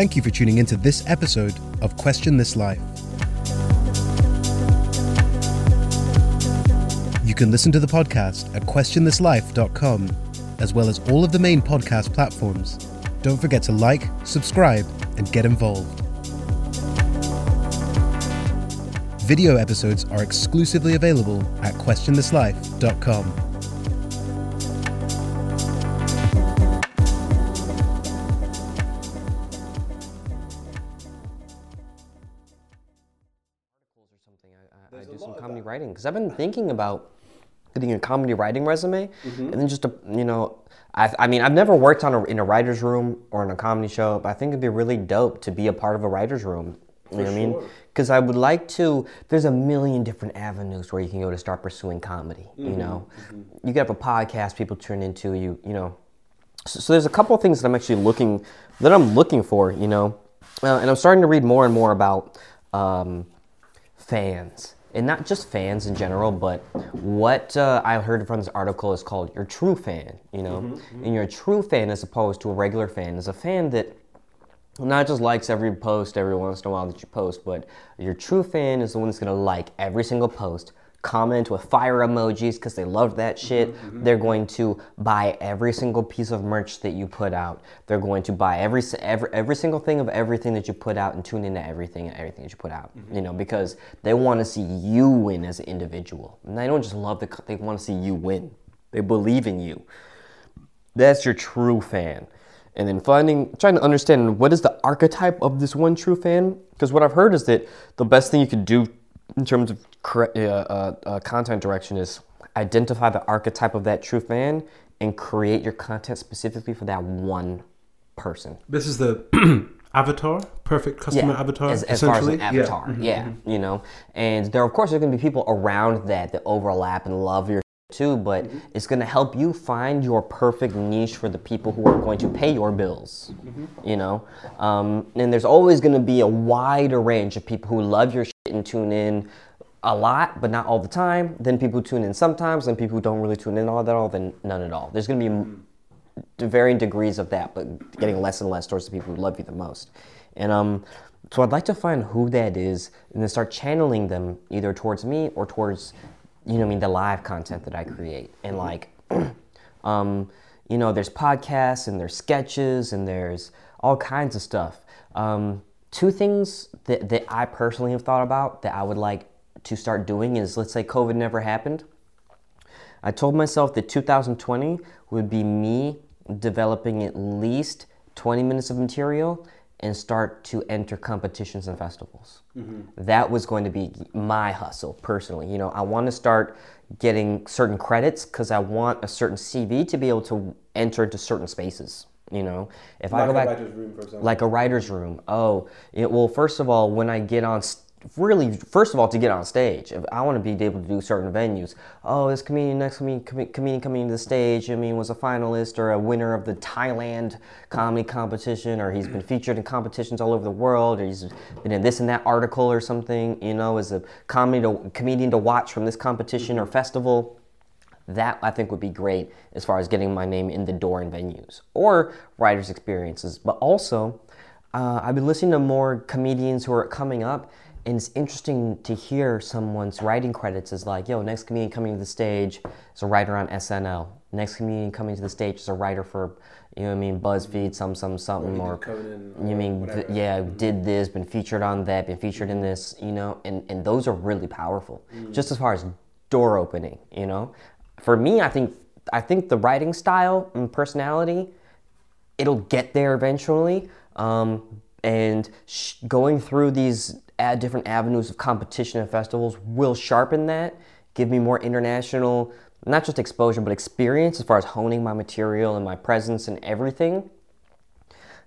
Thank you for tuning into this episode of Question This Life. You can listen to the podcast at questionthislife.com, as well as all of the main podcast platforms. Don't forget to like, subscribe, and get involved. Video episodes are exclusively available at questionthislife.com. because I've been thinking about getting a comedy writing resume, and then just a, you know, I, I mean, I've never worked on a, in a writer's room or in a comedy show, but I think it'd be really dope to be a part of a writer's room. You know what I mean? Because I would like to. There's a million different avenues where you can go to start pursuing comedy. You know, you get have a podcast people turn into you. You know, so, so there's a couple of things that I'm actually looking that I'm looking for. You know, uh, and I'm starting to read more and more about um, fans and not just fans in general but what uh, i heard from this article is called your true fan you know? And your true fan as opposed to a regular fan is a fan that not just likes every post every once in a while that you post but your true fan is the one that's going to like every single post comment with fire emojis because they love that mm-hmm, shit. Mm-hmm. they're going to buy every single piece of merch that you put out. They're going to buy every every, every single thing of everything that you put out and tune into everything and everything that you put out mm-hmm. you know because they want to see you win as an individual. And they don't just love the they want to see you win. They believe in you. That's your true fan. And then finding trying to understand what is the archetype of this one true fan? Because what i've heard is that the best thing you can do in terms of uh, uh, uh, content direction is identify the archetype of that true fan and create your content specifically for that one person. This is the avatar, perfect customer avatar, as, as far as an avatar. Yeah, you know, and there of course there's gonna be people around that that overlap and love your too, but it's gonna help you find your perfect niche for the people who are going to pay your bills. You know, um, and there's always gonna be a wider range of people who love your and tune in a lot, but not all the time. Then people tune in sometimes, then people don't really tune in all that all, then none at all. There's gonna be varying degrees of that, but getting less and less towards the people who love you the most. And um, so I'd like to find who that is and then start channeling them either towards me or towards, you know, I mean, the live content that I create. And like, um, you know, there's podcasts and there's sketches and there's all kinds of stuff. Um, two things that, that I personally have thought about that I would like to start doing is let's say COVID never happened. I told myself that 2020 would be me developing at least 20 minutes of material and start to enter competitions and festivals. Mm-hmm. That was going to be my hustle personally. You know, I want to start getting certain credits because I want a certain CV to be able to enter into certain spaces. You know, if I Like go a back, writer's room, for example. like a writer's room. Oh, it, well, first of all, when I get on, really, first of all, to get on stage, if I want to be able to do certain venues. Oh, this comedian, next comedian, com- comedian coming to the stage, I mean, was a finalist or a winner of the Thailand comedy competition, or he's been featured in competitions all over the world, or he's been in this and that article or something, you know, as a comedy to, comedian to watch from this competition or mm-hmm. festival. That I think would be great as far as getting my name in the door in venues or writers' experiences. But also, uh, I've been listening to more comedians who are coming up, and it's interesting to hear someone's writing credits is like, yo, next comedian coming to the stage is a writer on SNL. Next comedian coming to the stage is a writer for, you know what I mean, BuzzFeed, some, some, something, or, Conan you or mean, th- yeah, did this, been featured on that, been featured in this, you know, and, and those are really powerful. Just as far as door opening, you know. For me, I think I think the writing style and personality, it'll get there eventually. Um, and sh- going through these ad- different avenues of competition and festivals will sharpen that, give me more international, not just exposure, but experience as far as honing my material and my presence and everything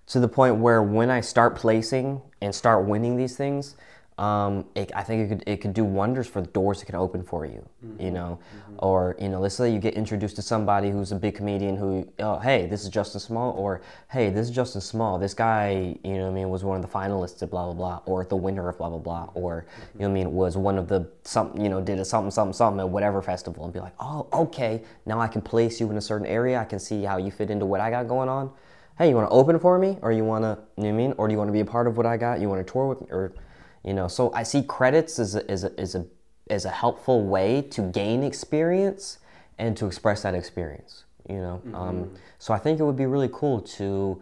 to the point where when I start placing and start winning these things, um, it, I think it could it could do wonders for the doors it could open for you, you mm-hmm. know, mm-hmm. or you know, let's say you get introduced to somebody who's a big comedian who, oh, hey, this is Justin Small, or hey, this is Justin Small. This guy, you know, what I mean, was one of the finalists at blah blah blah, or the winner of blah blah blah, or you mm-hmm. know, what I mean, was one of the some, you know, did a something something something at whatever festival, and be like, oh, okay, now I can place you in a certain area. I can see how you fit into what I got going on. hey, you want to open for me, or you want to, you know I mean, or do you want to be a part of what I got? You want to tour with me, or, you know. So I see credits as a, as a, as a, as a helpful way to gain experience and to express that experience. You know, mm-hmm. um, so I think it would be really cool to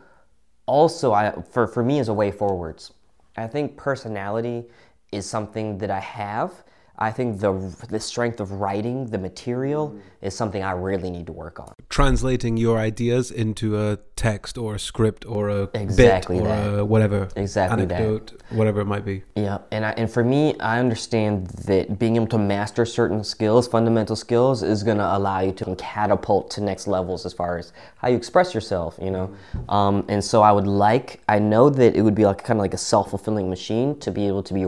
also, I for for me as a way forwards. I think personality is something that I have I think the the strength of writing the material mm. is something I really need to work on. Translating your ideas into a text or a script or a exactly bit or that. a whatever exactly anecdote, that. whatever it might be. Yeah, and I, and for me, I understand that being able to master certain skills, fundamental skills, is going to allow you to catapult to next levels as far as how you express yourself. You know, mm. um, and so I would like, I know that it would be like kind of like a self fulfilling machine to be able to be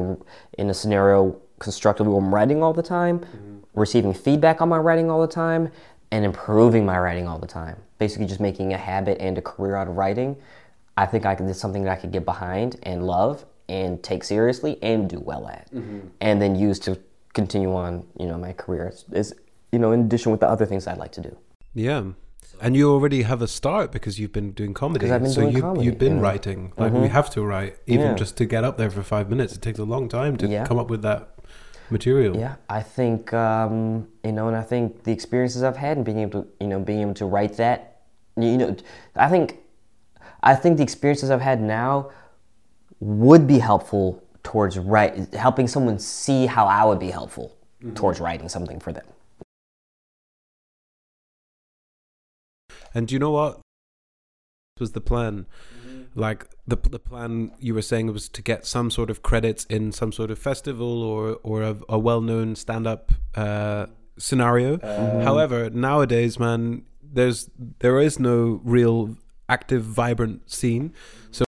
in a scenario constructively I'm writing all the time, mm-hmm. receiving feedback on my writing all the time, and improving my writing all the time. Basically, just making a habit and a career out of writing. I think I could, it's something that I could get behind and love and take seriously and do well at, mm-hmm. and then use to continue on, you know, my career is, you know, in addition with the other things I'd like to do. Yeah. And you already have a start because you've been doing comedy. I've been so doing you, comedy, you've been you know? writing. Like mm-hmm. we have to write, even yeah. just to get up there for five minutes. It takes a long time to yeah. come up with that material. Yeah, I think um, you know, and I think the experiences I've had and being able to, you know, being able to write that, you know, I think, I think the experiences I've had now would be helpful towards write, helping someone see how I would be helpful mm-hmm. towards writing something for them. And do you know what was the plan? Like the the plan you were saying was to get some sort of credits in some sort of festival or or a, a well known stand up uh, scenario. Um. However, nowadays, man, there's there is no real active, vibrant scene. So.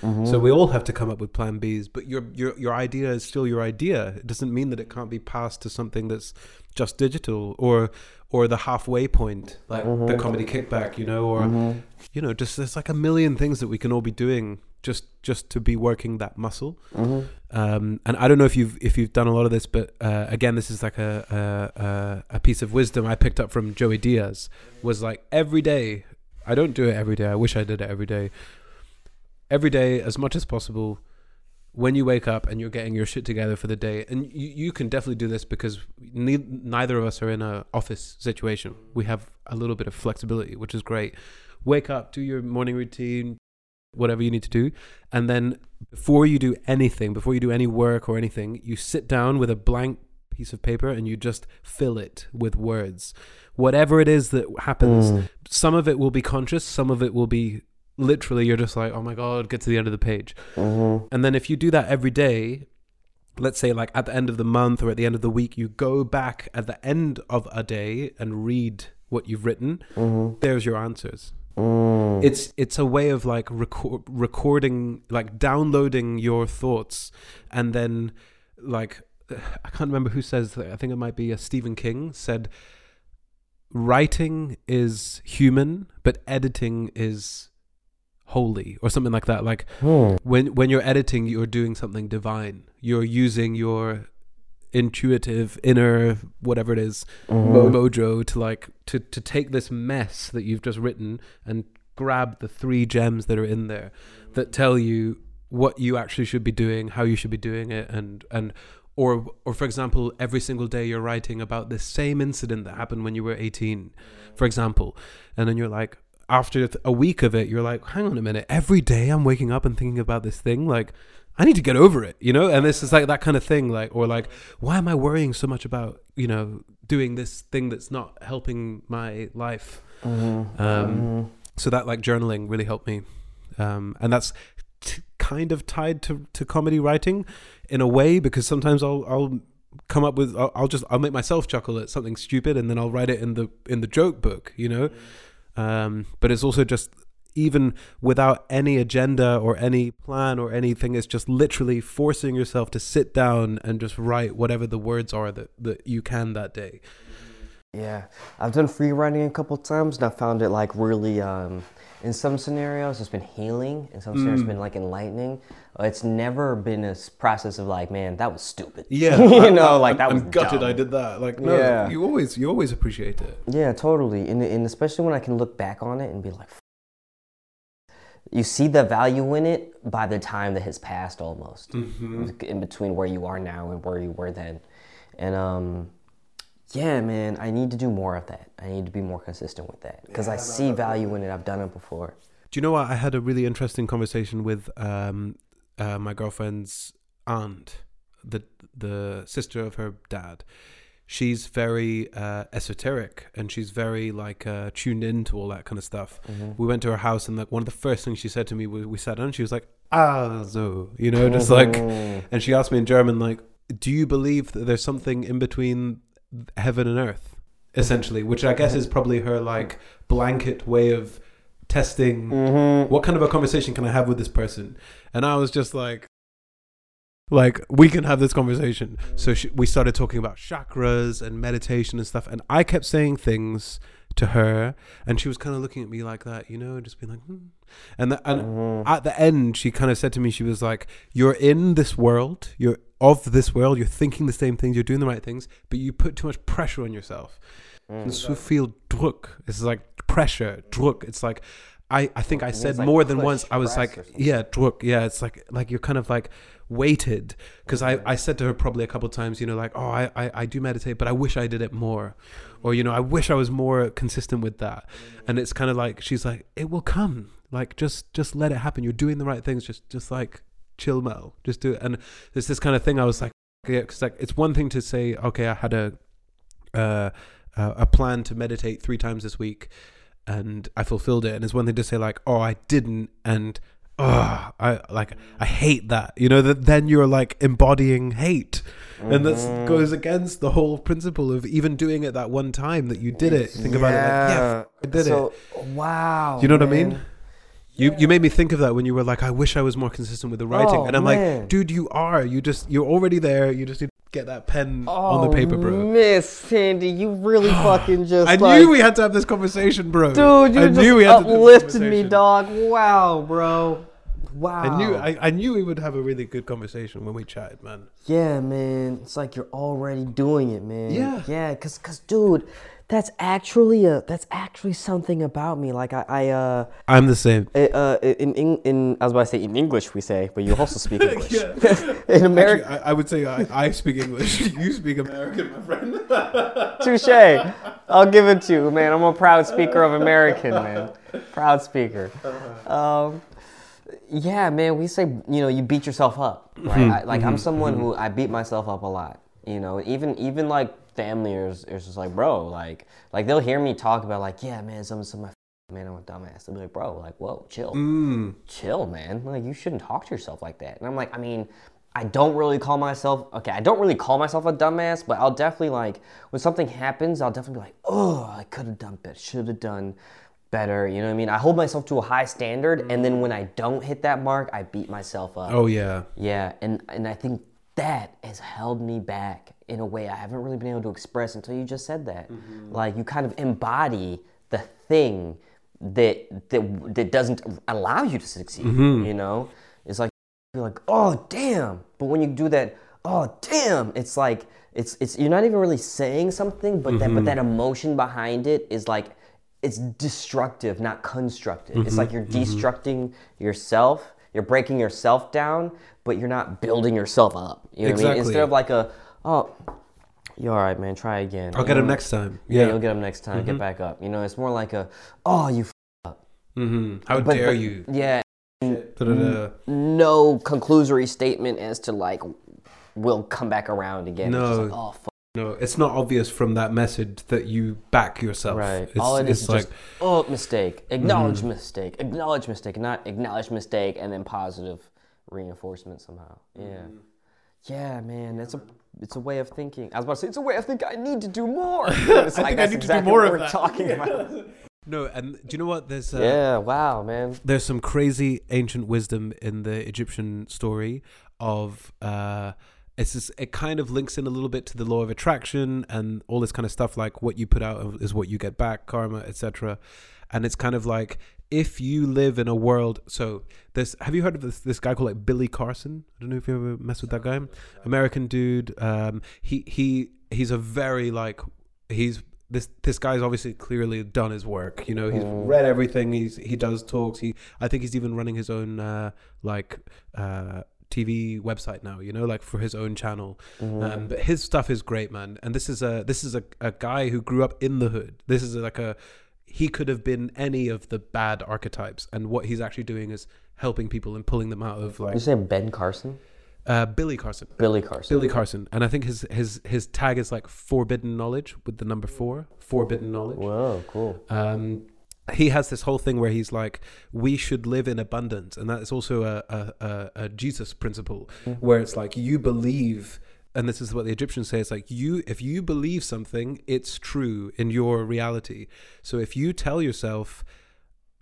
Mm-hmm. So we all have to come up with plan Bs, but your your your idea is still your idea. It doesn't mean that it can't be passed to something that's just digital or or the halfway point, like mm-hmm. the comedy kickback, you know, or mm-hmm. you know, just there's like a million things that we can all be doing just just to be working that muscle. Mm-hmm. Um, and I don't know if you've if you've done a lot of this, but uh, again, this is like a, a a piece of wisdom I picked up from Joey Diaz. Was like every day. I don't do it every day. I wish I did it every day. Every day, as much as possible when you wake up and you're getting your shit together for the day, and you, you can definitely do this because ne- neither of us are in an office situation. We have a little bit of flexibility, which is great. Wake up, do your morning routine, whatever you need to do, and then before you do anything, before you do any work or anything, you sit down with a blank piece of paper and you just fill it with words. Whatever it is that happens, mm. some of it will be conscious, some of it will be literally you're just like, oh my god, get to the end of the page. Mm-hmm. And then if you do that every day, let's say like at the end of the month or at the end of the week, you go back at the end of a day and read what you've written. Mm-hmm. There's your answers. Mm. It's it's a way of like record, recording, like downloading your thoughts, and then like I can't remember who says. I think it might be a Stephen King said. Writing is human, but editing is holy or something like that like hmm. when when you're editing you're doing something divine you're using your intuitive inner whatever it is, mm-hmm. mojo to like to to take this mess that you've just written and grab the three gems that are in there that tell you what you actually should be doing how you should be doing it and and or or for example every single day you're writing about the same incident that happened when you were 18 for example and then you're like after a week of it, you're like, hang on a minute. Every day I'm waking up and thinking about this thing. Like, I need to get over it, you know? And this is like that kind of thing. Like, or like, why am I worrying so much about, you know, doing this thing that's not helping my life? Mm-hmm. Um, mm-hmm. So that like journaling really helped me. Um, and that's t- kind of tied to, to comedy writing in a way because sometimes I'll, I'll come up with, I'll, I'll just, I'll make myself chuckle at something stupid and then I'll write it in the, in the joke book, you know? Mm-hmm um, but it's also just even without any agenda or any plan or anything it's just literally forcing yourself to sit down and just write whatever the words are that, that you can that day. Yeah. I've done free writing a couple times and i found it like really um, in some scenarios it's been healing in some scenarios mm. it's been like enlightening it's never been a process of like man that was stupid yeah you know like that I'm was gutted dumb. i did that like no yeah. you always you always appreciate it yeah totally and, and especially when i can look back on it and be like you see the value in it by the time that has passed almost Mm-hmm. in between where you are now and where you were then and um yeah man i need to do more of that i need to be more consistent with that because i see value in it i've done it before Do you know what? I had a really interesting conversation with um, uh, my girlfriend's aunt, the the sister of her dad. She's very uh, esoteric and she's very like uh, tuned into all that kind of stuff. We went to her house and like one of the first things she said to me was we sat down. She was like, "Ah, so," you know, just like, and she asked me in German like, "Do you believe that there's something in between heaven and earth?" Essentially, which I guess is probably her like blanket way of testing mm-hmm. what kind of a conversation can I have with this person? And I was just like, like we can have this conversation. So she, we started talking about chakras and meditation and stuff, and I kept saying things to her, and she was kind of looking at me like that, you know, just being like, hmm. and the, and at the end, she kind of said to me, she was like, "You're in this world, you're of this world, you're thinking the same things, you're doing the right things, but you put too much pressure on yourself." And so feel Druck. It's like pressure, Druck. It's like I, I think I said like more than once. I was like, yeah, Druck. Yeah, it's like like you're kind of like weighted because I, I said to her probably a couple times, you know, like, oh, I, I, I do meditate, but I wish I did it more, or you know, I wish I was more consistent with that. And it's kind of like she's like, it will come. Like just just let it happen. You're doing the right things. Just just like chill, Mel. Just do it. And there's this kind of thing. I was like, yeah, because like it's one thing to say, okay, I had a uh, uh, a plan to meditate three times this week, and I fulfilled it. And it's one thing to say like, oh, I didn't, and oh, I like I hate that. You know that then you're like embodying hate, and that Mm-hmm. goes against the whole principle of even doing it that one time that you did it. Think about it like, yeah, f- I did so, it. wow You know what I mean? man. You you made me think of that when you were like, I wish I was more consistent with the writing, Oh, and I'm man. like, dude, you are. You just you're already there. You just need to get that pen on the paper, bro. Oh, Miss Sandy, you really fucking just I like, knew we had to have this conversation, bro. dude, you I just knew we had to uplifted me, dog. Wow, bro. Wow. I knew I, I knew we would have a really good conversation when we chatted, man. Yeah, man. It's like you're already doing it, man. Yeah. Yeah, cause, cause, dude, that's actually a that's actually something about me. Like I, I uh, I'm the same. uh, uh, in, in in I was about to say in English we say, but you also speak English. In Actually, America, I, I would say I, I speak English. you speak American, my friend. touche. I'll give it to you, man. I'm a proud speaker of American, man. Proud speaker. Um, yeah, man. We say you know you beat yourself up, right? I, like I'm someone who I beat myself up a lot. You know, even even like family is is just like, bro, like like they'll hear me talk about like, yeah, man, some some of my man, I'm a dumbass. They'll be like, bro, like, whoa, chill, Mm. chill, man. Like you shouldn't talk to yourself like that. And I'm like, I mean. I don't really call myself okay. I don't really call myself a dumbass, but I'll definitely like when something happens, I'll definitely be like, oh, I could have done better, should have done better. You know what I mean? I hold myself to a high standard, and then when I don't hit that mark, I beat myself up. Oh yeah. Yeah, and and I think that has held me back in a way I haven't really been able to express until you just said that. Mm-hmm. Like you kind of embody the thing that that that doesn't allow you to succeed. Mm-hmm. You know, it's like you're like, oh damn, but when you do that, oh damn, it's like it's it's you're not even really saying something, but that but mm-hmm. that emotion behind it is like it's destructive, not constructive. It's mm-hmm. like you're mm-hmm. destructing yourself. You're breaking yourself down, but you're not building yourself up. You know what I mean? Exactly. Instead of like a, oh, you're all right, man? Try again. I'll You get him mm. next time. Yeah, Yeah. you'll get him next time. Get mm-hmm. back up. You know, it's more like a, oh, you. F- hmm How but, dare but- you? Yeah, Da-da-da. no conclusory statement as to like, we'll come back around again. No. like, oh, fuck. No, it's not obvious from that message that you back yourself. Right. It's, All it is is like just oh mistake, acknowledge Mm-hmm. mistake, acknowledge mistake, not acknowledge mistake and then positive reinforcement somehow. Yeah. Mm-hmm. Yeah, man, it's a it's a way of thinking. I was about to say it's a way of thinking. I need to do more. It's I like, think I that's need to do more of that. talking about. no. And do you know what? There's uh, Yeah, wow, man. there's some crazy ancient wisdom in the Egyptian story of uh it's just, it kind of links in a little bit to the law of attraction and all this kind of stuff like what you put out is what you get back karma etc and it's kind of like if you live in a world so this have you heard of this this guy called like Billy Carson I don't know if you ever mess with that guy American dude um he he he's a very like he's this this guy's obviously clearly done his work. You know, he's read everything. He's he does talks. He I think he's even running his own uh, like uh, TV website now. You know, like for his own channel. Um, but his stuff is great, man. And this is a this is a, a guy who grew up in the hood. This is like a he could have been any of the bad archetypes, and what he's actually doing is helping people and pulling them out of like You say Ben Carson? uh, Billy Carson. Billy Carson. Billy Carson, and I think his his his tag is like forbidden knowledge with the number four, forbidden knowledge. Whoa, cool. Um, he has this whole thing where he's like, we should live in abundance, and that is also a a, a, a Jesus principle, mm. where it's like you believe. And this is what the Egyptians say: it's like you, if you believe something, it's true in your reality. So if you tell yourself,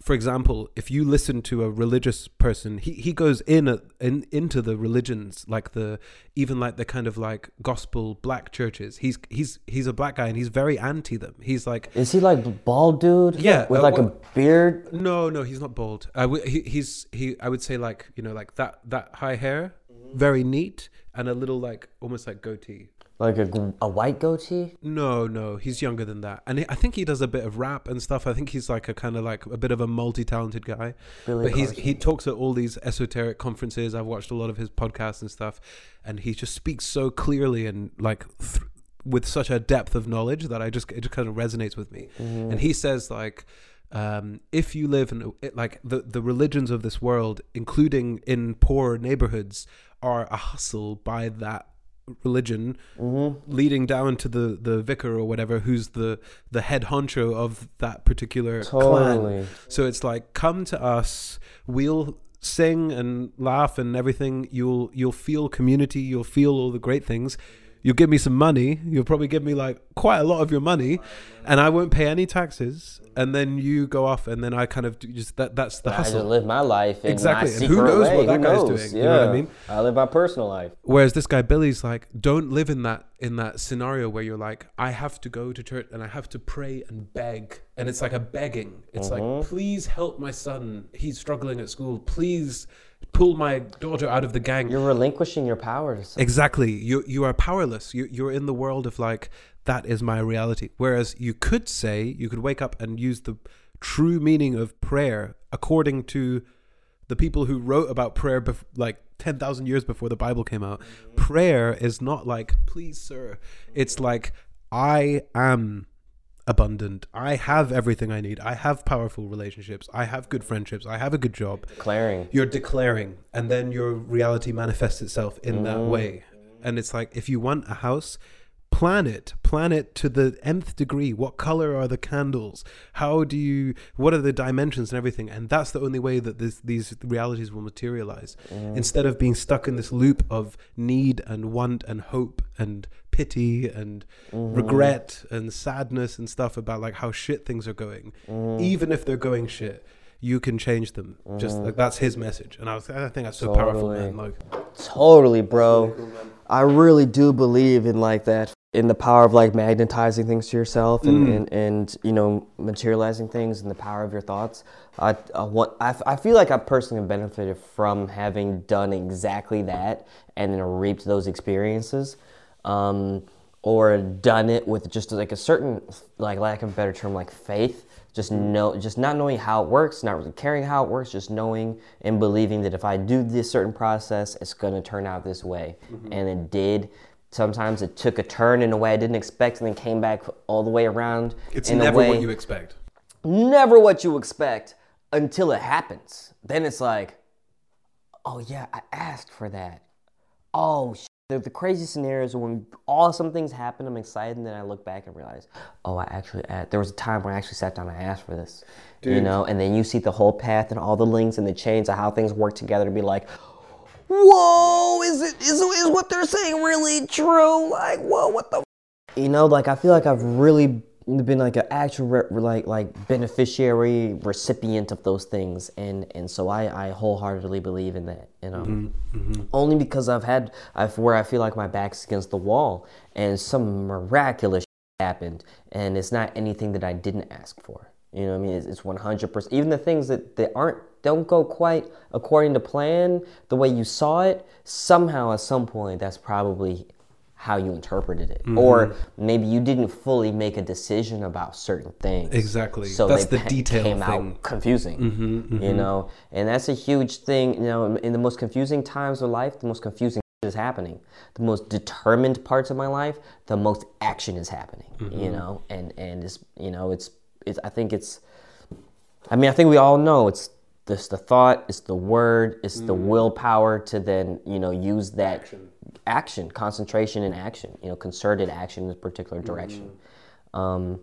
for example, if you listen to a religious person, he, he goes in, a, in into the religions, like the even like the kind of like gospel black churches. He's he's he's a black guy and he's very anti them. He's like Is he like bald dude? Yeah, With uh, like a beard? no, no, he's not bald. I w- he, he's he. I would say like you know like that that high hair, Mm-hmm. very neat, and a little like almost like goatee. Like a, a white goatee? No, no, he's younger than that, and I think he does a bit of rap and stuff. I think he's like a kind of like a bit of a multi-talented guy. Billy but he's he talks at all these esoteric conferences. I've watched a lot of his podcasts and stuff, and he just speaks so clearly and like th- with such a depth of knowledge that I just it just kind of resonates with me. Mm-hmm. And he says like. Um, if you live in it, like the, the religions of this world, including in poor neighborhoods, are a hustle by that religion Mm-hmm. leading down to the the vicar or whatever who's the the head honcho of that particular Totally. clan so it's like come to us we'll sing and laugh and everything. You'll you'll feel community you'll feel all the great things. You'll give me some money. You'll probably give me like quite a lot of your money and i won't pay any taxes and then you go off and then i kind of just that that's the I just hustle live my life Exactly, and who knows way. what that Who guy's knows? doing, you know what I mean? I live my personal life. Whereas this guy Billy's like, don't live in that in that scenario where you're like, I have to go to church and I have to pray and beg, and it's like a begging. It's like, mm-hmm. please help my son. He's struggling at school. Please pull my daughter out of the gang. You're relinquishing your powers. Exactly. You you are powerless. You you're in the world of like that is my reality. Whereas you could say you could wake up and use the true meaning of prayer according to the people who wrote about prayer bef- like 10,000 years before the Bible came out. Mm-hmm. Prayer is not like please sir. It's like I am abundant. I have everything I need. I have powerful relationships. I have good friendships. I have a good job declaring. you're declaring and then your reality manifests itself in that mm. way and it's like if you want a house plan it plan it to the nth degree. What color are the candles? How do you what are the dimensions and everything? And that's the only way that this, these realities will materialize. Mm. Instead of being stuck in this loop of need and want and hope and pity and mm-hmm. regret and sadness and stuff about like how shit things are going. Mm. Even if they're going shit you can change them. Just mm-hmm. like that's his message. And i was i think that's so powerful man. Like Totally, bro. I really do believe in like that, in the power of like magnetizing things to yourself and, Mm. and, and you know materializing things and the power of your thoughts. I I, want, I, f- I feel like I personally benefited from having done exactly that and then reaped those experiences, um, or done it with just like a certain like lack of a better term like faith just know just not knowing how it works not really caring how it works just knowing and believing that if i do this certain process it's going to turn out this way and it did sometimes it took a turn in a way i didn't expect and then came back all the way around it's never way what you expect. Never what you expect until it happens. Then it's like oh yeah i asked for that. Oh sh- the, the crazy scenarios. When all some things happen i'm excited. And then i look back and realize oh i actually asked. there was a time when i actually sat down and asked for this you know? And then you see the whole path and all the links and the chains of how things work together to be like whoa is it is, is what they're saying really true? Like whoa what the f-? you know like i feel like i've really been like an actual re- like like beneficiary recipient of those things. And and so i i wholeheartedly believe in that you know? Mm-hmm, mm-hmm. Only because i've had i've where i feel like my back's against the wall and some miraculous happened and it's not anything that i didn't ask for. You know what i mean? It's, it's 100% even the things that that aren't don't go quite according to plan the way you saw it somehow at some point that's probably how you interpreted it, mm-hmm. or maybe you didn't fully make a decision about certain things. Exactly. So that's the detail came thing. out confusing. Mm-hmm, mm-hmm. You know, and that's a huge thing. You know, in the most confusing times of life, the most confusing is happening. The most determined parts of my life, the most action is happening. You mm-hmm. know, and and it's you know it's it's I think it's. I mean, I think we all know it's this the thought, it's the word, it's the mm-hmm. willpower to then you know use that action action, concentration and action, you know, concerted action in a particular direction. Mm. Um,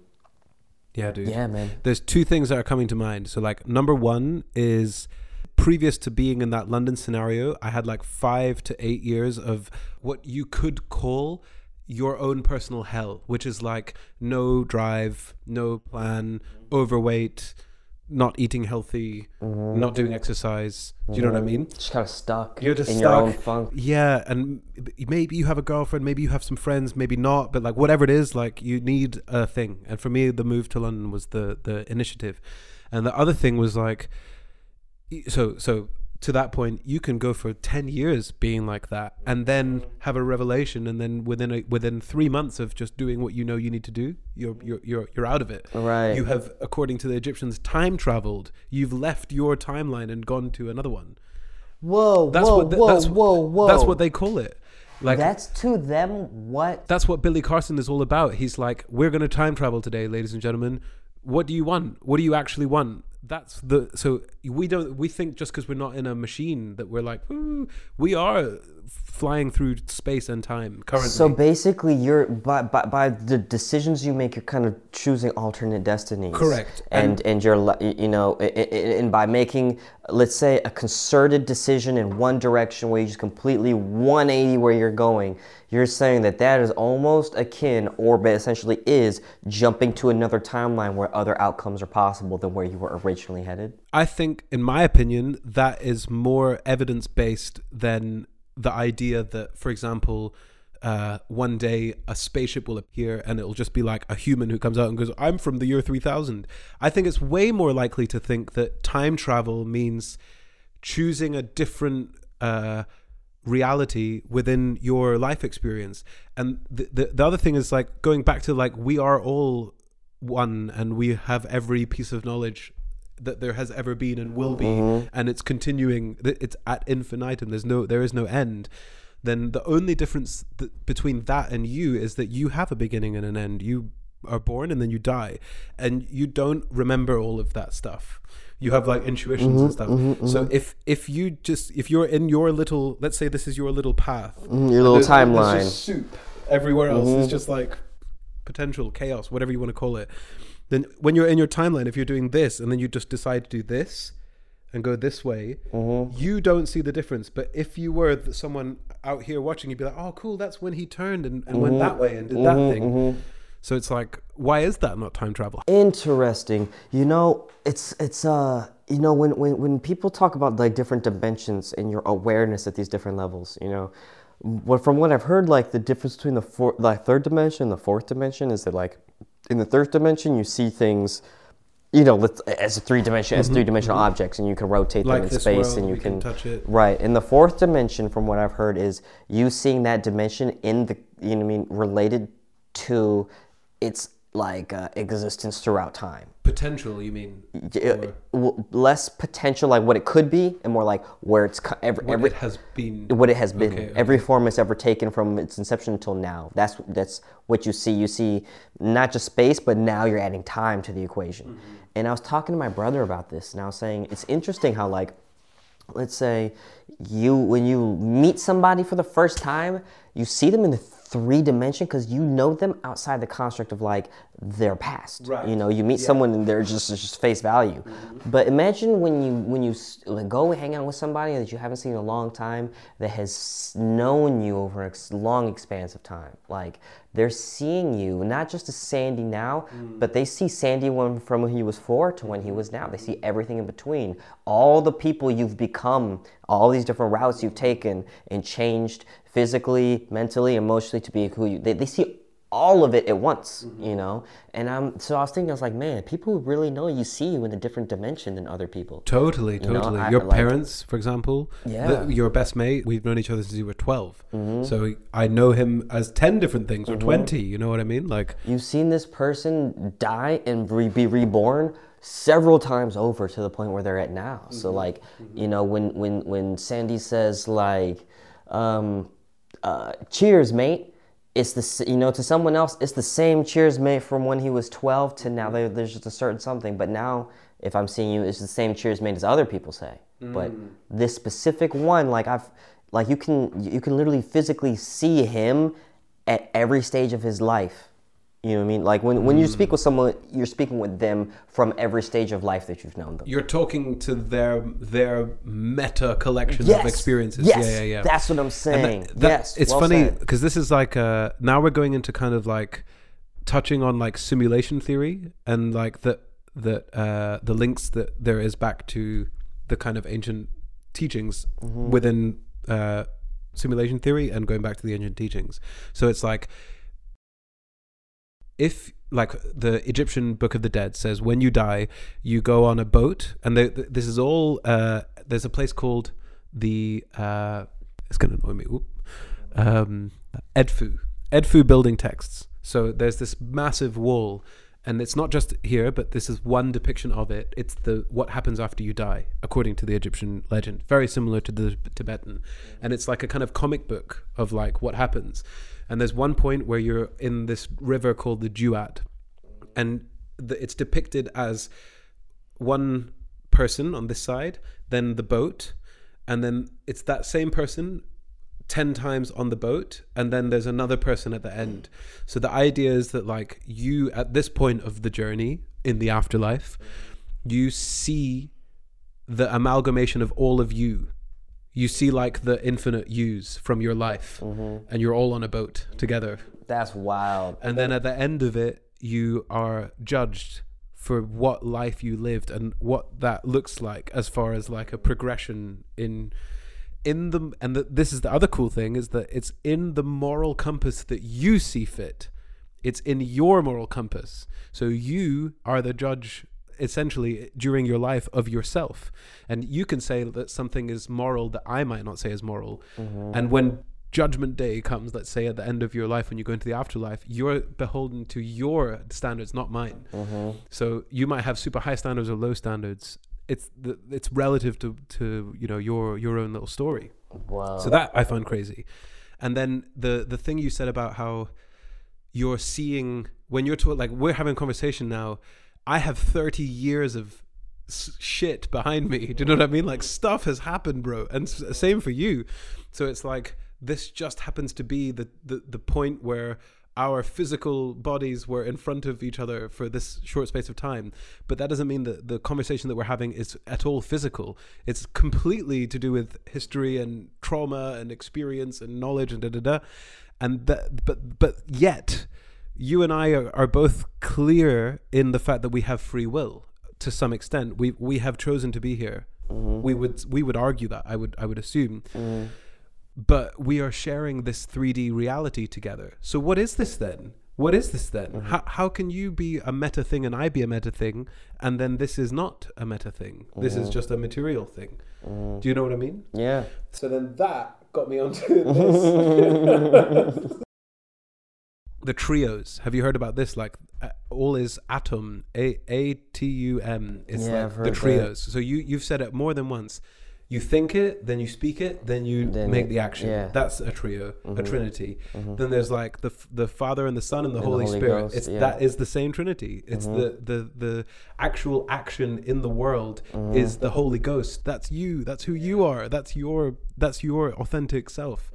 yeah, dude. Yeah, man. There's two things that are coming to mind. So, like, number one is previous to being in that London scenario, I had like five to eight years of what you could call your own personal hell, which is like no drive, no plan, overweight, not eating healthy, mm-hmm. not doing exercise. Do you know what I mean? Just kind of stuck. You're just in stuck. your own funk. Yeah, and maybe you have a girlfriend, maybe you have some friends, maybe not, but like whatever it is, like you need a thing. And for me, the move to London was the the initiative, and the other thing was like, so so to that point, you can go for ten years being like that, and then have a revelation, and then within a, within three months of just doing what you know you need to do, you're you're you're, you're out of it. Right. You have, according to the Egyptians, time traveled. You've left your timeline and gone to another one. Whoa! That's whoa! What whoa! That's, whoa! Whoa! That's what they call it. Like that's to them what? That's what Billy Carson is all about. He's like, we're going to time travel today, ladies and gentlemen. What do you want? What do you actually want? That's the so we don't we think just because we're not in a machine that we're like we are flying through space and time currently. So basically, you're by, by, by the decisions you make, you're kind of choosing alternate destinies. Correct. And and, and you're you know and by making let's say a concerted decision in one direction where you just completely 180 where you're going, you're saying that that is almost akin or essentially is jumping to another timeline where other outcomes are possible than where you were originally headed. I think, in my opinion, that is more evidence based than the idea that, for example, uh, one day a spaceship will appear and it'll just be like a human who comes out and goes, I'm from the year 3000. I think it's way more likely to think that time travel means choosing a different uh, reality within your life experience. And the, the, the other thing is like going back to like, we are all one and we have every piece of knowledge that there has ever been and will be mm-hmm. and it's continuing it's ad infinitum there's no there is no end then the only difference th- between that and you is that you have a beginning and an end you are born and then you die and you don't remember all of that stuff you have like intuitions mm-hmm, and stuff mm-hmm, mm-hmm. so if if you just if you're in your little let's say this is your little path mm-hmm, your little timeline soup everywhere else is mm-hmm. just like potential chaos whatever you want to call it then when you're in your timeline, if you're doing this and then you just decide to do this and go this way, mm-hmm. you don't see the difference. But if you were someone out here watching, you'd be like, oh, cool, that's when he turned and, and mm-hmm. went that way and did that mm-hmm, thing. Mm-hmm. So it's like, why is that not time travel? Interesting. You know, it's it's uh you know when when when people talk about like different dimensions and your awareness at these different levels, you know, what from what I've heard, like the difference between the four, like third dimension, and the fourth dimension is that like in the third dimension, you see things, you know, as a three dimension, mm-hmm, as three dimensional mm-hmm. objects, and you can rotate like them in space, world, and you can, can, touch it. Right. In the fourth dimension, from what I've heard, is you seeing that dimension in the, you know, I mean, related to its like uh, existence throughout time. Potential, you mean? less potential, like what it could be, and more like where it's every, what every, it has been. What it has been. Okay, okay. Every form it's ever taken from its inception until now. That's that's what you see. You see not just space, but now you're adding time to the equation. Mm-hmm. And I was talking to my brother about this, and I was saying it's interesting how like, let's say you when you meet somebody for the first time, you see them in the three dimension because you know them outside the construct of like their past. Right. You know, you meet yeah. someone and they're just just face value. Mm-hmm. But imagine when you when you like, go hang out with somebody that you haven't seen in a long time that has known you over a long expanse of time. Like they're seeing you not just as Sandy now, mm. but they see Sandy when, from when he was four to when he was now. They see everything in between. All the people you've become, all these different routes you've taken and changed physically, mentally, emotionally to be who you. They, they see all of it at once, you know. And I'm so I was thinking, I was like, man, people really know you see you in a different dimension than other people. Totally, know, totally. I- Your like- parents, for example, Yeah. the- your best mate, we've known each other since you were 12. Mm-hmm. So I know him as 10 different things or 20, you know what I mean? Like, You've seen this person die and re- be reborn several times over to the point where they're at now. So like, you know, when when when Sandy says like, um, uh, "Cheers, mate," it's the you know to someone else it's the same "Cheers, mate" from when he was twelve to now. There, there's just a certain something. But now, if I'm seeing you, it's the same "Cheers, mate" as other people say. But mm. this specific one, like I've, like you can you can literally physically see him at every stage of his life. You know what I mean? Like when, when you speak with someone, you're speaking with them from every stage of life that you've known them. you're talking to their their meta collection yes. of experiences. Yes. Yeah, yeah, yeah. That's what I'm saying. that- that- yes. It's well funny because this is like uh now we're going into kind of like touching on like simulation theory and like the that uh the links that there is back to the kind of ancient teachings Mm-hmm. within uh simulation theory and going back to the ancient teachings. So it's like if like the Egyptian Book of the Dead says, when you die, you go on a boat, and they, th- this is all. Uh, there's a place called the. Uh, it's gonna annoy me. Oop. Um, Edfu, Edfu building texts. So there's this massive wall, and it's not just here, but this is one depiction of it. It's the what happens after you die, according to the Egyptian legend. Very similar to the Tibetan, and it's like a kind of comic book of like what happens. And there's one point where you're in this river called the Duat, and the, it's depicted as one person on this side, then the boat, and then it's that same person 10 times on the boat and then there's another person at the end. So the idea is that like you at this point of the journey in the afterlife you see the amalgamation of all of you you see like the infinite yous from your life mm-hmm. and you're all on a boat together. That's wild. and then at the end of it you are judged for what life you lived and what that looks like as far as like a progression in in the and the, this is the other cool thing is that it's in the moral compass that you see fit. It's in your moral compass. So you are the judge essentially during your life of yourself and you can say that something is moral that i might not say is moral mm-hmm. and when judgment day comes let's say at the end of your life when you go into the afterlife you're beholden to your standards not mine mm-hmm. so you might have super high standards or low standards it's the, it's relative to to you know your your own little story Wow. so that I find crazy. And then the the thing you said about how you're seeing when you're to like we're having a conversation now. I have 30 years of shit behind me. Do you know what I mean? Like stuff has happened, bro. And same for you. So it's like this just happens to be the the, the point where our physical bodies were in front of each other for this short space of time. But that doesn't mean that the conversation that we're having is at all physical. It's completely to do with history and trauma and experience and knowledge and da da da. And that, but but yet, you and I are, are both clear in the fact that we have free will to some extent. We we have chosen to be here. Mm. We would we would argue that I would I would assume mm. but we are sharing this 3D reality together. So what is this then? What is this then? Mm-hmm. How, how can you be a meta thing and I be a meta thing, and then this is not a meta thing? This is mm. just a material thing. Do you know what I mean? yeah. So then that got me onto this. the trios. Have you heard about this? Like, uh, all is Atum. A A T U M. It's Yeah, like the heard that. trios. So you you've said it more than once. You think it, then you speak it, then you Then make it- the action. yeah. That's a trio, a mm-hmm. trinity. Mm-hmm. Then there's like the the Father and the Son and the, And Holy, Holy Spirit. Ghost, it's yeah. that is the same trinity. It's mm-hmm. the the the actual action in the world is the Holy Ghost. That's you. That's who you are. That's your that's your authentic self.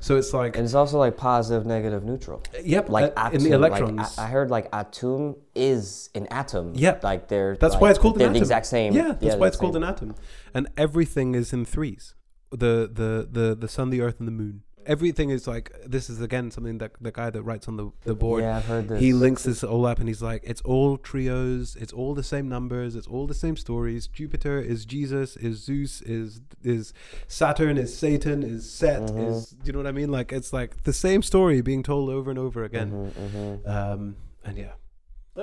So it's like And it's also like positive, negative, neutral. Yep, Like uh, in atom, the like, electrons. I, I heard like atom is an atom. Yep. Like they're. That's like, why it's called an atom. they're the exact same. Yeah, that's why it's called same. an atom. And everything is in threes. The the the the sun, the earth, and the moon. Everything is like this is again something that the guy that writes on the, the board Yeah, I've heard this. he links this all up and he's like it's all trios it's all the same numbers it's all the same stories jupiter is jesus is zeus is is saturn is satan is set Mm-hmm. is you know what i mean like it's like the same story being told over and over again Mm-hmm, um and yeah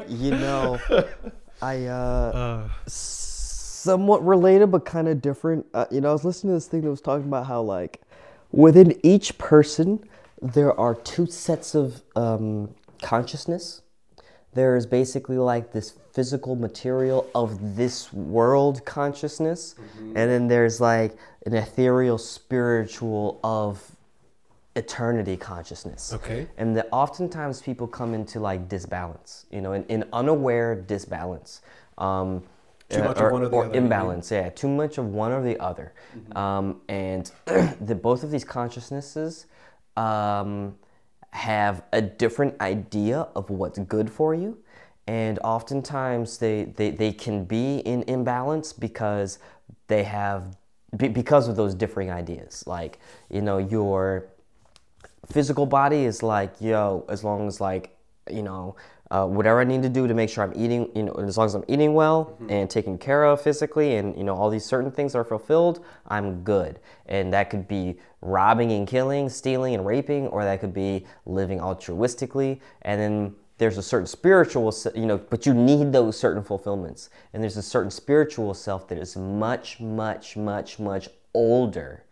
You know, I uh, uh somewhat related but kind of different. Uh, you know, I was listening to this thing that was talking about how like within each person there are two sets of um, consciousness. There's basically like this physical material of this world consciousness, and then there's like an ethereal spiritual of eternity consciousness. Okay. And that oftentimes people come into like disbalance, you know, in, in unaware disbalance. Um, Too uh, much of one or the other, imbalance, yeah, too much of one or the other. Um, and the both of these consciousnesses um, have a different idea of what's good for you. And oftentimes they, they, they can be in imbalance because they have, be- because of those differing ideas. Like, you know, your physical body is like, yo, as long as like, you know, uh, whatever I need to do to make sure I'm eating, you know, as long as I'm eating well and taken care of physically and, you know, all these certain things are fulfilled, I'm good. And that could be robbing and killing, stealing and raping, or that could be living altruistically. And then there's a certain spiritual, you know, but you need those certain fulfillments. And there's a certain spiritual self that is much, much, much, much older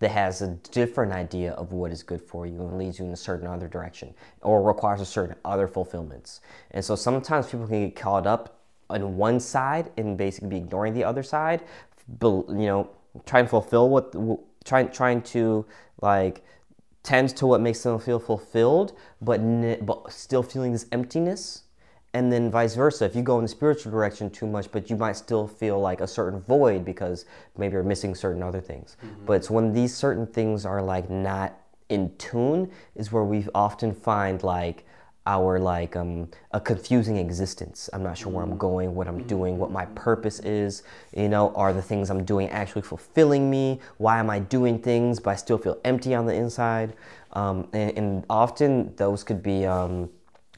that has a different idea of what is good for you and leads you in a certain other direction or requires a certain other fulfillments. And so sometimes people can get caught up on one side and basically be ignoring the other side, you know, trying to fulfill what, trying, trying to like tend to what makes them feel fulfilled, but, but still feeling this emptiness and then vice versa. If you go in the spiritual direction too much but you might still feel like a certain void because maybe you're missing certain other things. But it's when these certain things are like not in tune is where we often find like our like um, a confusing existence. I'm not sure where i'm going what i'm doing what my purpose is. You know are the things i'm doing actually fulfilling me? Why am i doing things but i still feel empty on the inside? Um, and, and often those could be um,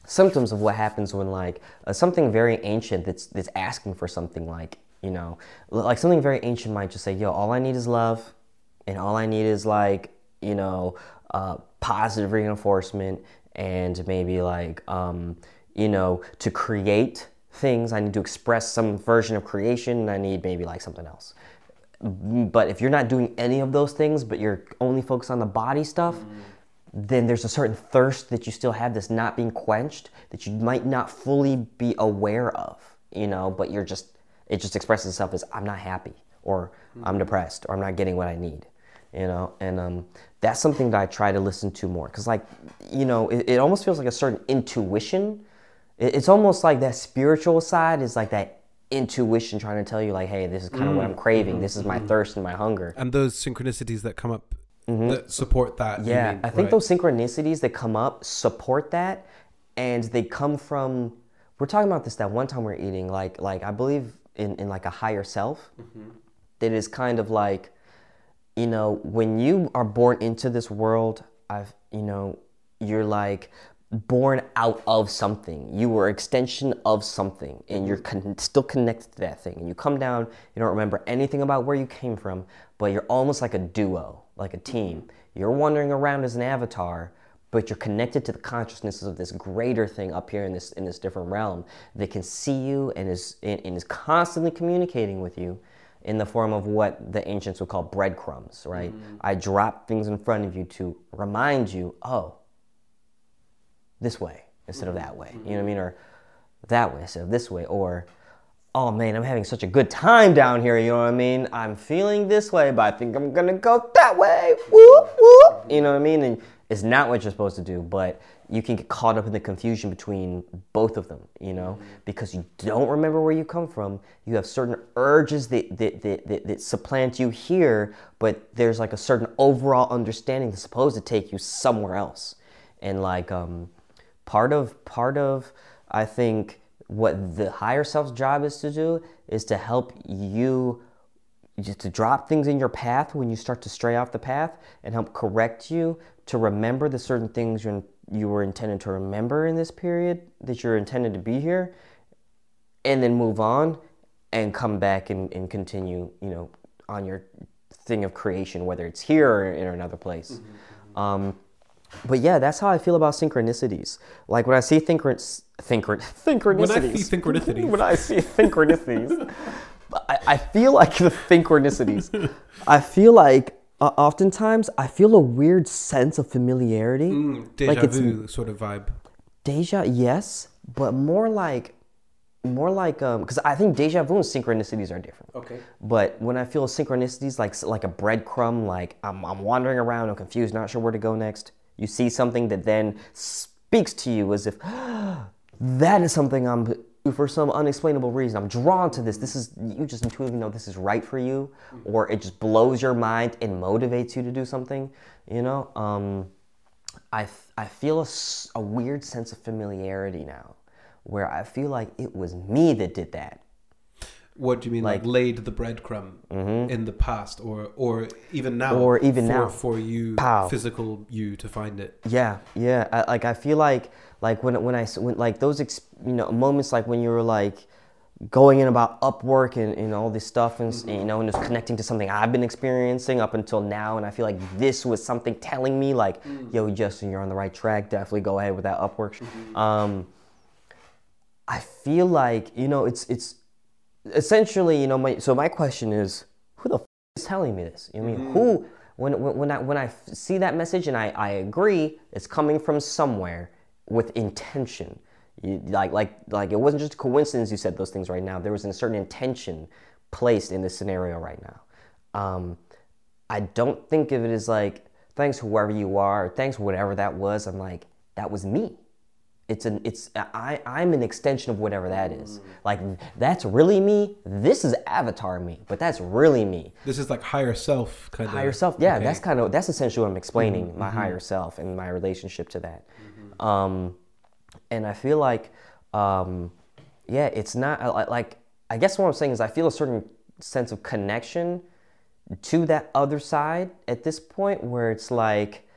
symptoms of what happens when like uh, something very ancient that's that's asking for something like you know like something very ancient might just say yo all i need is love and all i need is like you know uh, positive reinforcement and maybe like um, you know to create things i need to express some version of creation and i need maybe like something else. But if you're not doing any of those things but you're only focused on the body stuff then there's a certain thirst that you still have that's not being quenched that you might not fully be aware of you know but you're just it just expresses itself as i'm not happy or i'm mm-hmm. depressed or i'm not getting what i need you know? And um, that's something that i try to listen to more because like you know it, it almost feels like a certain intuition. It, it's almost like that spiritual side is like that intuition trying to tell you like hey this is kind of what i'm mm-hmm. craving. Mm-hmm. This is my thirst and my hunger. And those synchronicities that come up that support that Mm-hmm. Yeah, mean, I think right? those synchronicities that come up support that, and they come from. We're talking about this that one time we are eating, like like I believe in in like a higher self, that is kind of like, you know, when you are born into this world, I've you know, you're like born out of something. You were extension of something, and you're con- still connected to that thing. And you come down, you don't remember anything about where you came from, but you're almost like a duo, like a team. You're wandering around as an avatar, but you're connected to the consciousness of this greater thing up here in this in this different realm that can see you and is and and is constantly communicating with you in the form of what the ancients would call breadcrumbs, right? Mm-hmm. I drop things in front of you to remind you, oh, this way instead of mm-hmm. that way. You know what I mm-hmm. mean? Or that way instead of this way. Or, oh man, I'm having such a good time down here. You know what I mean? I'm feeling this way, but I think I'm gonna go that way. Whoop, whoop. You know what I mean? And it's not what you're supposed to do, but you can get caught up in the confusion between both of them, you know, because you don't remember where you come from. You have certain urges that, that, that, that, that supplant you here, but there's like a certain overall understanding that's supposed to take you somewhere else. And like, um, part of part of I think what the higher self's job is to do is to help you just to drop things in your path when you start to stray off the path and help correct you to remember the certain things you're, you were intended to remember in this period that you're intended to be here and then move on and come back and, and continue you know on your thing of creation whether it's here or in another place mm-hmm. um, but yeah that's how i feel about synchronicities like when i see synchron- synchron- synchronicities when i see synchronicities when i see synchronicities I, I feel like the synchronicities. I feel like uh, oftentimes I feel a weird sense of familiarity. Mm, deja like it's, vu sort of vibe. Deja, yes, but more like, more like, um, because I think deja vu and synchronicities are different. Okay. But when I feel synchronicities, like like a breadcrumb, like I'm I'm wandering around, I'm confused, not sure where to go next. You see something that then speaks to you as if that is something I'm for some unexplainable reason i'm drawn to this. This is you just intuitively know this is right for you or it just blows your mind and motivates you to do something you know? Um, I, I feel a, a weird sense of familiarity now where i feel like it was me that did that what do you mean, like, like laid the breadcrumb mm-hmm. in the past, or or even now, or even for, now for you, Pow. physical you to find it? Yeah, yeah. I, like I feel like like when when I when like those ex, you know moments like when you were like going in about Upwork and, and all this stuff and, mm-hmm. you know and just connecting to something I've been experiencing up until now and I feel like this was something telling me like mm. yo Justin you're on the right track definitely go ahead with that Upwork mm-hmm. um, I feel like you know it's it's essentially you know my so my question is who the f- is telling me this you know I mean mm-hmm. who when, when, when I when I see that message and I, I agree it's coming from somewhere with intention. You, like, like, like it wasn't just a coincidence you said those things right now. There was a certain intention placed in this scenario right now. Um, I don't think of it as like, thanks whoever you are, thanks whatever that was. I'm like, that was me. It's an it's I I'm an extension of whatever that is. Like that's really me. This is avatar me, but that's really me. This is like higher self kind higher of. Higher self, yeah. Okay. That's kind of that's essentially what I'm explaining. Mm-hmm. My mm-hmm. higher self and my relationship to that. Um, and I feel like, um, yeah, it's not like, I guess what I'm saying is I feel a certain sense of connection to that other side at this point where it's like,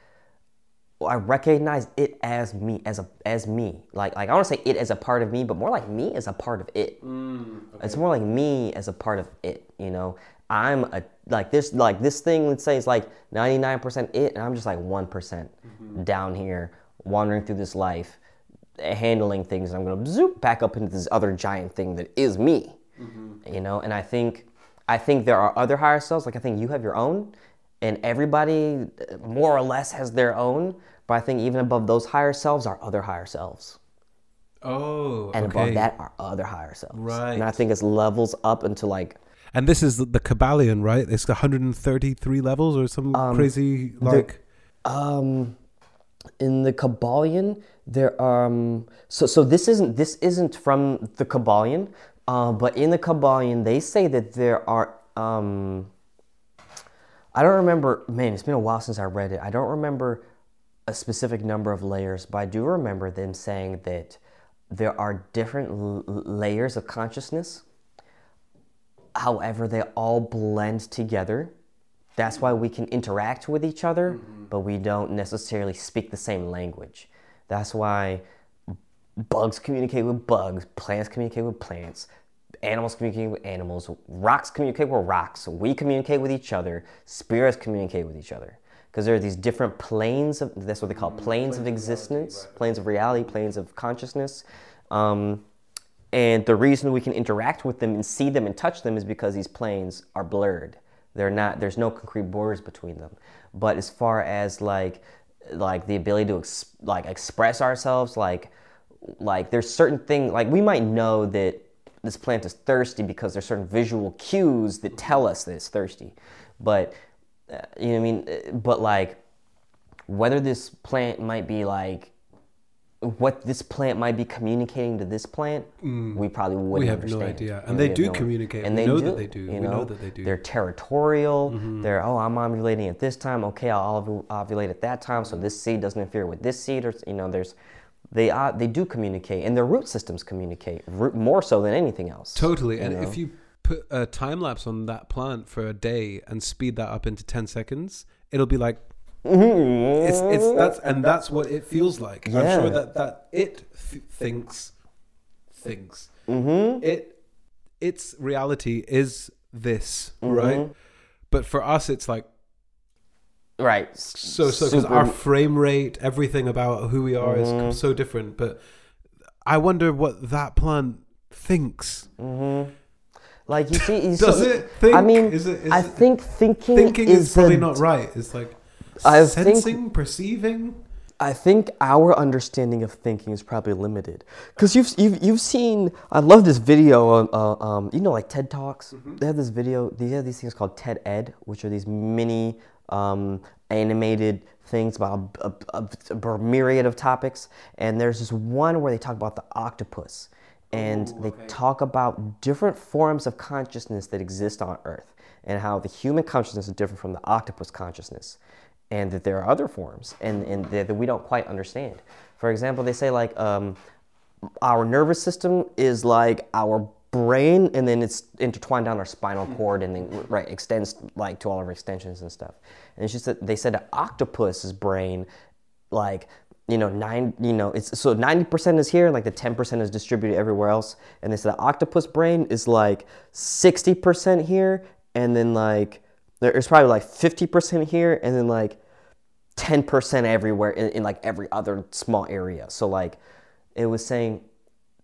I recognize it as me, as a as me. Like like I want to say it as a part of me, but more like me as a part of it. Mm, okay. It's more like me as a part of it. You know, I'm a like this like this thing. Let's say it's like 99% it, and I'm just like one mm-hmm. down here wandering through this life, handling things, and I'm gonna zoop back up into this other giant thing that is me. Mm-hmm. You know, and I think I think there are other higher selves. Like I think you have your own, and everybody more or less has their own. But I think even above those higher selves are other higher selves. Oh, and okay. above that are other higher selves. Right. And I think it's levels up into like. And this is the, the Kybalion, right? It's 133 levels or some um, crazy like. The, um, in the Kybalion, there are um, so so this isn't this isn't from the Kybalion, uh, but in the Kybalion they say that there are um, I don't remember. Man, it's been a while since I read it. I don't remember a specific number of layers, but I do remember them saying that there are different l- layers of consciousness. However, they all blend together that's why we can interact with each other, mm-hmm. but we don't necessarily speak the same language. That's why bugs communicate with bugs, plants communicate with plants, animals communicate with animals, rocks communicate with rocks, we communicate with each other, spirits communicate with each other. Because there are these different planes of, that's what they call planes, planes, of existence, of reality, right. planes of reality, planes of consciousness. Um, and the reason we can interact with them and see them and touch them is because these planes are blurred. They're not. There's no concrete borders between them. But as far as like like the ability to ex- like express ourselves, like like there's certain things, like we might know that this plant is thirsty because there's certain visual cues that tell us that it's thirsty. But uh, you know what I mean. But like whether this plant might be like what this plant might be communicating to this plant, mm. we probably wouldn't We have understand. no idea, and they do no communicate. And we they know do, that they do. You know, we know that they do. They're territorial. Mm-hmm. They're oh, I'm ovulating at this time. Okay, I'll ovulate at that time, so this seed doesn't interfere with this seed. Or you know, there's they uh, they do communicate, and their root systems communicate more so than anything else. Totally, and know? if you put a time lapse on that plant for a day and speed that up into 10 seconds, it'll be like it's it's that's and that's what it feels like. I'm sure that that it th- thinks thinks. Mm-hmm. It its reality is this, Mm-hmm. right? But for us it's like Right. so so because our frame rate, everything about who we are Mhm. is so different. But I wonder what that plant thinks. Mm-hmm. Like you see, you Does see- it think? I mean, is it, is I think thinking, thinking is, is probably a- not right. It's like I think- sensing, perceiving. I think our understanding of thinking is probably limited because you've, you've you've seen. I love this video on uh, um, you know like TED talks. Mm-hmm. They have this video. They have these things called TED Ed, which are these mini um, animated things about a, a, a, myriad of topics. And there's this one where they talk about the octopus, and Ooh, they talk about different forms of consciousness that exist on Earth, and how the human consciousness is different from the octopus consciousness and that there are other forms and, and that, that we don't quite understand. For example, they say like um, our nervous system is like our brain and then it's intertwined down our spinal cord and then right extends like to all of our extensions and stuff. And she said they said an octopus's brain like you know nine you know it's so 90% is here and like the 10% is distributed everywhere else. And they said the octopus brain is like 60% here and then like there's probably like 50% here and then like 10% everywhere in, in like every other small area. So like it was saying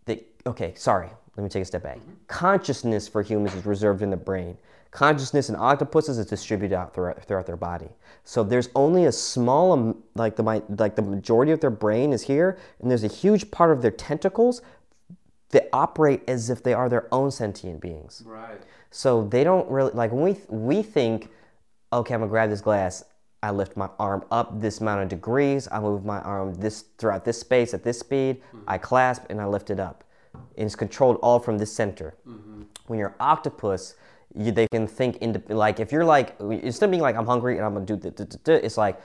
that okay sorry let me take a step back consciousness for humans is reserved in the brain consciousness in octopuses is distributed out throughout, throughout their body so there's only a small like the like the majority of their brain is here and there's a huge part of their tentacles that operate as if they are their own sentient beings Right. so they don't really like when we we think, okay, I'm gonna grab this glass. I lift my arm up this amount of degrees. I move my arm this throughout this space at this speed. Hmm. I clasp and I lift it up. And it's controlled all from this center. Mm-hmm. When you're octopus, you, they can think into like if you're like instead of being like I'm hungry and I'm gonna do th- th- th- th- it's like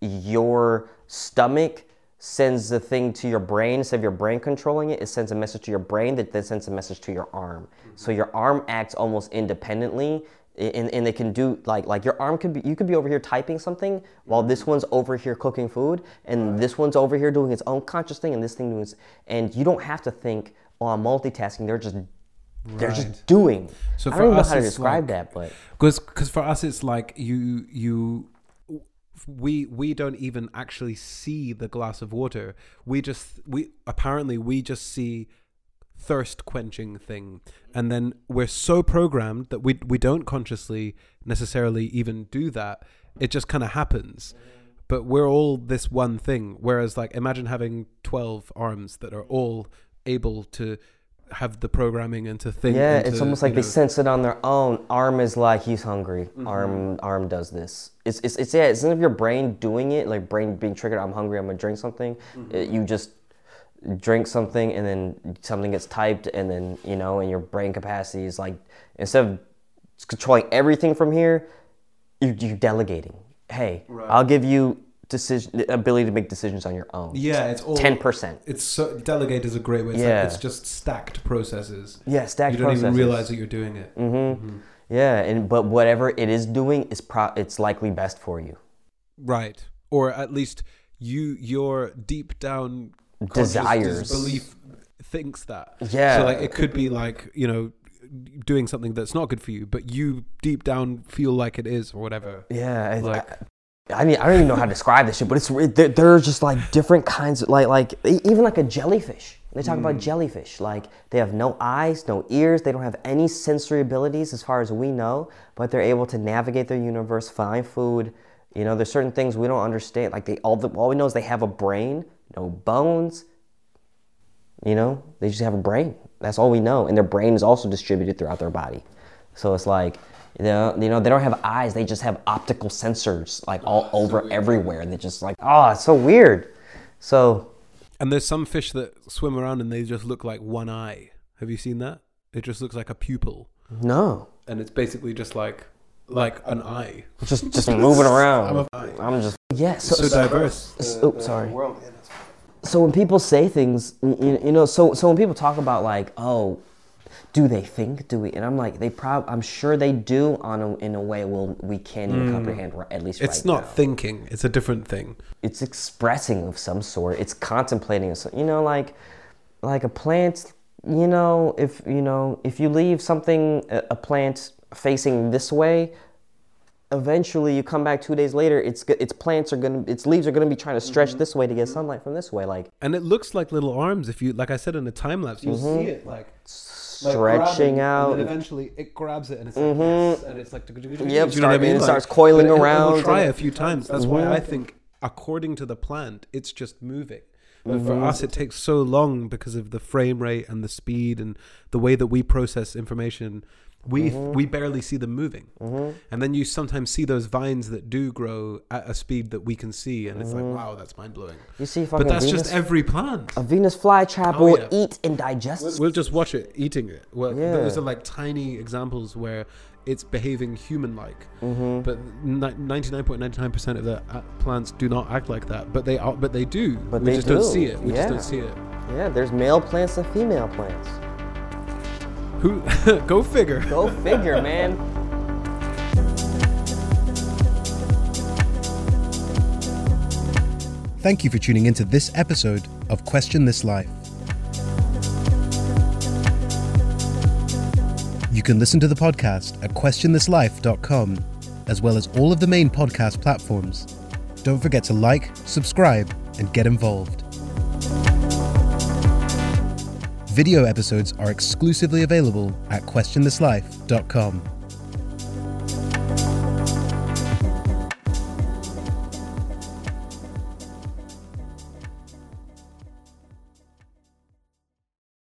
your stomach sends the thing to your brain. Instead of your brain controlling it it sends a message to your brain that then sends a message to your arm. Mm-hmm. So your arm acts almost independently and, and they can do like like your arm could be you could be over here typing something while this one's over here cooking food and this one's over here doing its own conscious thing and this thing doing its and you don't have to think oh i'm multitasking they're just they're Right. just doing So i for don't know us, how to describe like- that but Because because for us it's like you you we we don't even actually see the glass of water. We just we apparently we just see thirst quenching thing and then we're so programmed that we we don't consciously necessarily even do that it just kind of happens but we're all this one thing whereas like imagine having 12 arms that are all able to have the programming and to think Yeah, and it's almost like you they sense it on their own. Arm is like he's hungry. Mm-hmm. Arm arm does this. It's, it's it's yeah. It's instead of your brain doing it, like brain being triggered. I'm hungry. I'm gonna drink something. Mm-hmm. it- you just drink something and then something gets typed and then you know and your brain capacity is like instead of controlling everything from here, you you delegating. Hey, Right. I'll give you decision the ability to make decisions on your own. yeah it's all ten percent. It's so delegate is a great way. It's, Yeah. like, it's just stacked processes. Yeah, stacked you don't even realize that you're doing it. Mm-hmm. Yeah, and but whatever it is doing is pro- it's likely best for you. Right, or at least you your deep down Desires. belief thinks that. Yeah. So like it could be like you know doing something that's not good for you, but you deep down feel like it is or whatever. Yeah, I- Like- I, I mean, I don't even know how to describe this shit, but it's there, there are just like different kinds of like like even like a jellyfish. They talk about mm. jellyfish, like they have no eyes, no ears, they don't have any sensory abilities as far as we know, but they're able to navigate their universe, find food. You know, there's certain things we don't understand. Like they all the, all we know is they have a brain, no bones. You know, they just have a brain. That's all we know, and their brain is also distributed throughout their body. So it's like, you know, you know, they don't have eyes. They just have optical sensors, like all over everywhere. they're just like, oh, it's so weird. So And there's some fish that swim around and they just look like one eye. Have you seen that? It just looks like a pupil, no, and it's basically just like like an eye. just just moving around. I'm I'm, just yeah. So, so so- diverse. s- oh, sorry. So when people say things, you, you know, so so when people talk about like, oh, do they think? Do we? And I'm like, they prob. I'm sure they do on a, in a way will we can't even hmm. comprehend. ri- At least. It's right not now. thinking. It's a different thing. it's expressing of some sort. It's contemplating. Of some, you know, like like a plant. You know, if you know if you leave something a plant facing this way, eventually you come back two days later. Its its plants are gonna its leaves are gonna be trying to stretch Mm-hmm. this way to get sunlight from this way, like And it looks like little arms. If you, like I said in the time lapse, you Mm-hmm. see it like stretching out. And eventually it grabs it, and it's like, yes, and it's like, Yep, you know what I mean? it Like, starts coiling it- around try a few times. That's why I think, according to the plant, it's just moving. But for us, it takes so long because of the frame rate and the speed and the way that we process information. We we barely see them moving, and then you sometimes see those vines that do grow at a speed that we can see, and it's like, wow, that's mind blowing. you see, But that's Venus, just every plant. a Venus flytrap Oh, will yeah. eat and digest. We'll just watch it eating it. Well, Yeah. those are like tiny examples where it's behaving human-like. Mm-hmm. But ninety-nine point ninety-nine percent of the uh, plants do not act like that. But they are. But they do. But we they just don't see it. We just don't see it. yeah, there's male plants and female plants. Who? go figure. Go figure, man. Thank you for tuning into this episode of Question This Life. You can listen to the podcast at questionthislife.com, as well as all of the main podcast platforms. Don't forget to like, subscribe, and get involved. Video episodes are exclusively available at questionthislife.com.